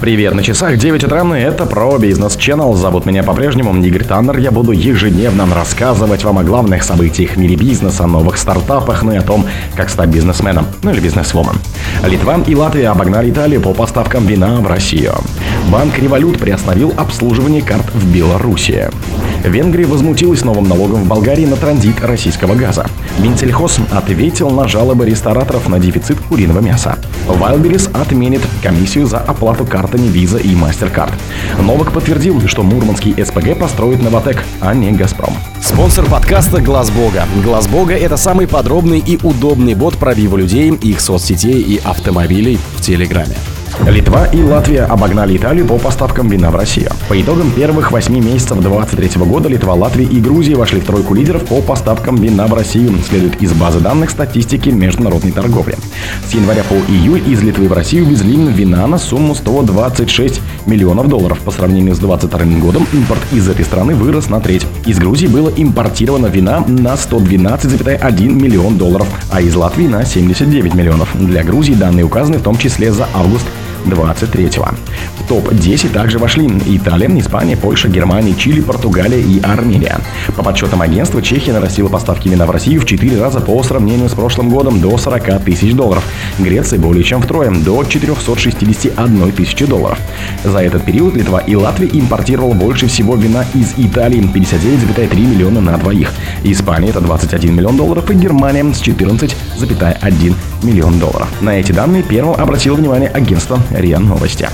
Привет, на часах 9 утра, это про бизнес Channel. Зовут меня по-прежнему Игорь Таннер. Я буду ежедневно рассказывать вам о главных событиях в мире бизнеса, новых стартапах, ну и о том, как стать бизнесменом, ну или бизнесвумен. Литва и Латвия обогнали Италию по поставкам вина в Россию. Банк Револют приостановил обслуживание карт в Беларуси. Венгрия возмутилась новым налогом в Болгарии на транзит российского газа. Минсельхоз ответил на жалобы рестораторов на дефицит куриного мяса. Wildberries отменит комиссию за оплату картами Visa и MasterCard. Новак подтвердил, что мурманский СПГ построит Новотек, а не Газпром. Спонсор подкаста Глаз Бога. Глаз Бога это самый подробный и удобный бот пробива людей, их соцсетей и автомобилей в Телеграме. Литва и Латвия обогнали Италию по поставкам вина в Россию. По итогам первых 8 месяцев 2023 года Литва, Латвия и Грузия вошли в тройку лидеров по поставкам вина в Россию, следует из базы данных статистики международной торговли. С января по июль из Литвы в Россию везли вина на сумму 126 миллионов долларов. По сравнению с 2022 годом импорт из этой страны вырос на треть. Из Грузии было импортировано вина на 112,1 миллион долларов, а из Латвии на 79 миллионов. Для Грузии данные указаны в том числе за август 23-го. В топ-10 также вошли Италия, Испания, Польша, Германия, Чили, Португалия и Армения. По подсчетам агентства, Чехия нарастила поставки вина в Россию в 4 раза по сравнению с прошлым годом до 40 тысяч долларов. Греция более чем втрое, до 461 тысячи долларов. За этот период Литва и Латвия импортировала больше всего вина из Италии 59,3 миллиона на двоих. Испания это 21 миллион долларов и Германия с 14,1 миллион долларов. На эти данные первым обратило внимание агентство РИА Новости.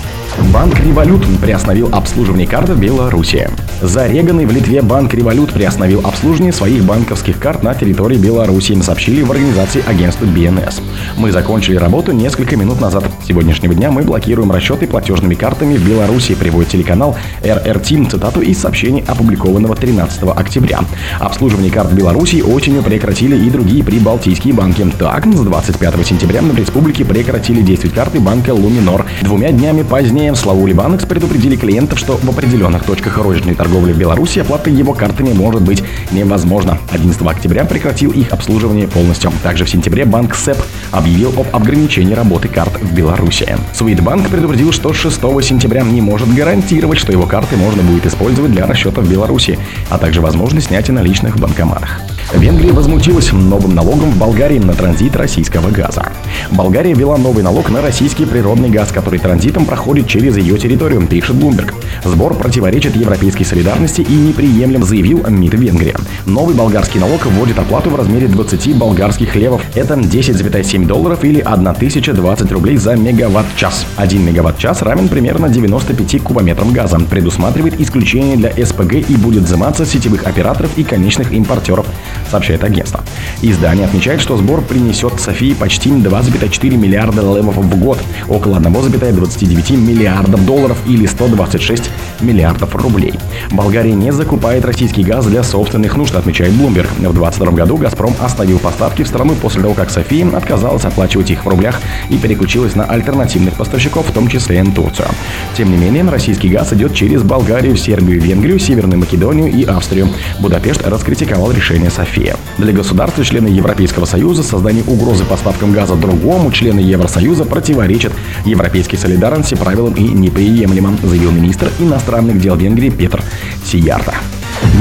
Банк Револют приостановил обслуживание карт в Беларуси. Зареганный в Литве банк Револют приостановил обслуживание своих банковских карт на территории Беларуси, сообщили в организации агентства БНС. Мы закончили работу несколько минут назад. С сегодняшнего дня мы блокируем расчеты платежными картами в Беларуси, приводит телеканал РРТ цитату из сообщений, опубликованного 13 октября. Обслуживание карт в Беларуси осенью прекратили и другие прибалтийские банки. Так, с 25 сентября в республике прекратили действовать карты банка Луминор. Двумя днями позднее Ранее в Славу Либанекс предупредили клиентов, что в определенных точках розничной торговли в Беларуси оплата его картами может быть невозможна. 11 октября прекратил их обслуживание полностью. Также в сентябре банк СЭП объявил об ограничении работы карт в Беларуси. Свитбанк предупредил, что 6 сентября не может гарантировать, что его карты можно будет использовать для расчета в Беларуси, а также возможность снятия наличных в банкоматах. Венгрия возмутилась новым налогом в Болгарии на транзит российского газа. Болгария ввела новый налог на российский природный газ, который транзитом проходит через ее территорию, пишет Bloomberg. Сбор противоречит европейской солидарности и неприемлем, заявил МИД Венгрии. Новый болгарский налог вводит оплату в размере 20 болгарских левов. Это 10,7 долларов или 1020 рублей за мегаватт-час. 1 мегаватт-час равен примерно 95 кубометрам газа. Предусматривает исключение для СПГ и будет взиматься сетевых операторов и конечных импортеров сообщает агентство. Издание отмечает, что сбор принесет Софии почти 2,4 миллиарда левов в год, около 1,29 миллиардов долларов или 126 миллиардов рублей. Болгария не закупает российский газ для собственных нужд, отмечает Bloomberg. В 2022 году «Газпром» оставил поставки в страну после того, как София отказалась оплачивать их в рублях и переключилась на альтернативных поставщиков, в том числе и Турцию. Тем не менее, российский газ идет через Болгарию, Сербию, Венгрию, Северную Македонию и Австрию. Будапешт раскритиковал решение Софии. Для государства члены Европейского Союза создание угрозы поставкам газа другому члены Евросоюза противоречит европейской солидарности правилам и неприемлемо, заявил министр иностранных дел Венгрии Петр Сиярта.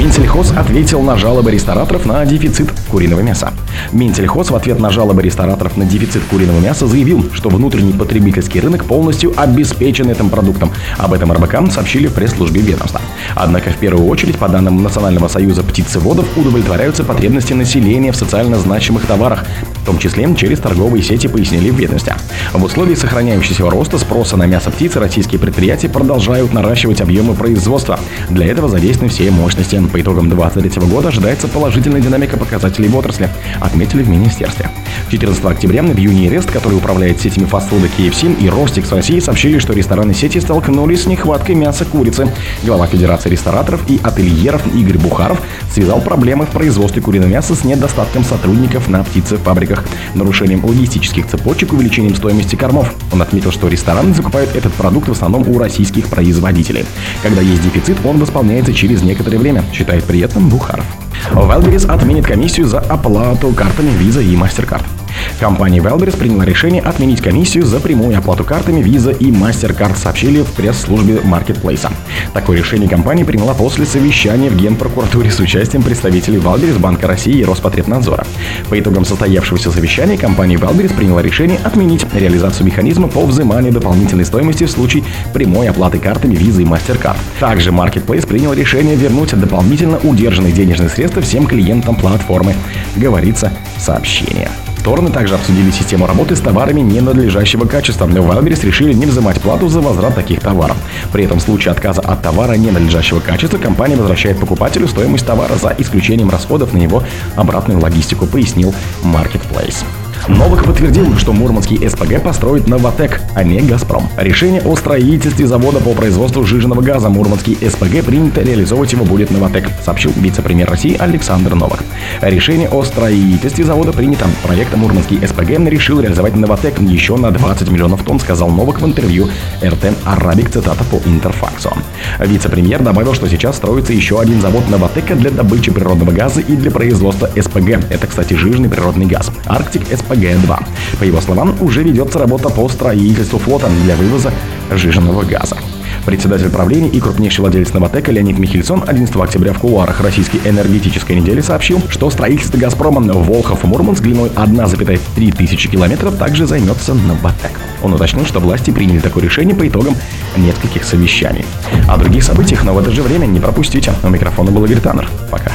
Минсельхоз ответил на жалобы рестораторов на дефицит куриного мяса. Минсельхоз в ответ на жалобы рестораторов на дефицит куриного мяса заявил, что внутренний потребительский рынок полностью обеспечен этим продуктом. Об этом РБК сообщили в пресс-службе ведомства. Однако в первую очередь, по данным Национального союза птицеводов, удовлетворяются потребности населения в социально значимых товарах, в том числе через торговые сети, пояснили в ведомстве. В условиях сохраняющегося роста спроса на мясо птицы российские предприятия продолжают наращивать объемы производства. Для этого задействованы все мощности. По итогам 2023 года ожидается положительная динамика показателей в отрасли, отметили в министерстве. 14 октября в Юнирест, который управляет сетями фастфуда KFC и Ростикс России, сообщили, что рестораны сети столкнулись с нехваткой мяса курицы. Глава Федерации рестораторов и ательеров Игорь Бухаров связал проблемы в производстве куриного мяса с недостатком сотрудников на птицефабриках, нарушением логистических цепочек, увеличением стоимости кормов. Он отметил, что рестораны закупают этот продукт в основном у российских производителей. Когда есть дефицит, он восполняется через некоторое время, считает при этом Бухаров. Wildberries отменит комиссию за оплату картами Visa и MasterCard. Компания Wildberries приняла решение отменить комиссию за прямую оплату картами Visa и MasterCard, сообщили в пресс-службе маркетплейса. Такое решение компания приняла после совещания в Генпрокуратуре с участием представителей Wildberries, Банка России и Роспотребнадзора. По итогам состоявшегося совещания компания Wildberries приняла решение отменить реализацию механизма по взиманию дополнительной стоимости в случае прямой оплаты картами Visa и MasterCard. Также Marketplace принял решение вернуть дополнительно удержанные денежные средства всем клиентам платформы, говорится в сообщении. Стороны также обсудили систему работы с товарами ненадлежащего качества. В Wildberries решили не взимать плату за возврат таких товаров. При этом в случае отказа от товара ненадлежащего качества компания возвращает покупателю стоимость товара за исключением расходов на его обратную логистику, пояснил Marketplace. Новак подтвердил, что Мурманский СПГ построит Новотек, а не Газпром. Решение о строительстве завода по производству жиженного газа Мурманский СПГ принято, реализовывать его будет Новотек, сообщил вице-премьер России Александр Новак. Решение о строительстве завода принято. Проект Мурманский СПГ решил реализовать Новотек еще на 20 миллионов тонн, сказал Новак в интервью РТ Арабик, цитата по Интерфаксу. Вице-премьер добавил, что сейчас строится еще один завод Новотека для добычи природного газа и для производства СПГ. Это, кстати, жирный природный газ. Арктик СПГ ПГ-2. По его словам, уже ведется работа по строительству флота для вывоза жиженного газа. Председатель правления и крупнейший владелец Новотека Леонид Михельсон 11 октября в кулуарах российской энергетической недели сообщил, что строительство «Газпрома» Волхов-Мурманск длиной 1,3 тысячи километров также займется Новотек. Он уточнил, что власти приняли такое решение по итогам нескольких совещаний. О других событиях, но в это же время не пропустите. У микрофона был Игорь Таннер. Пока.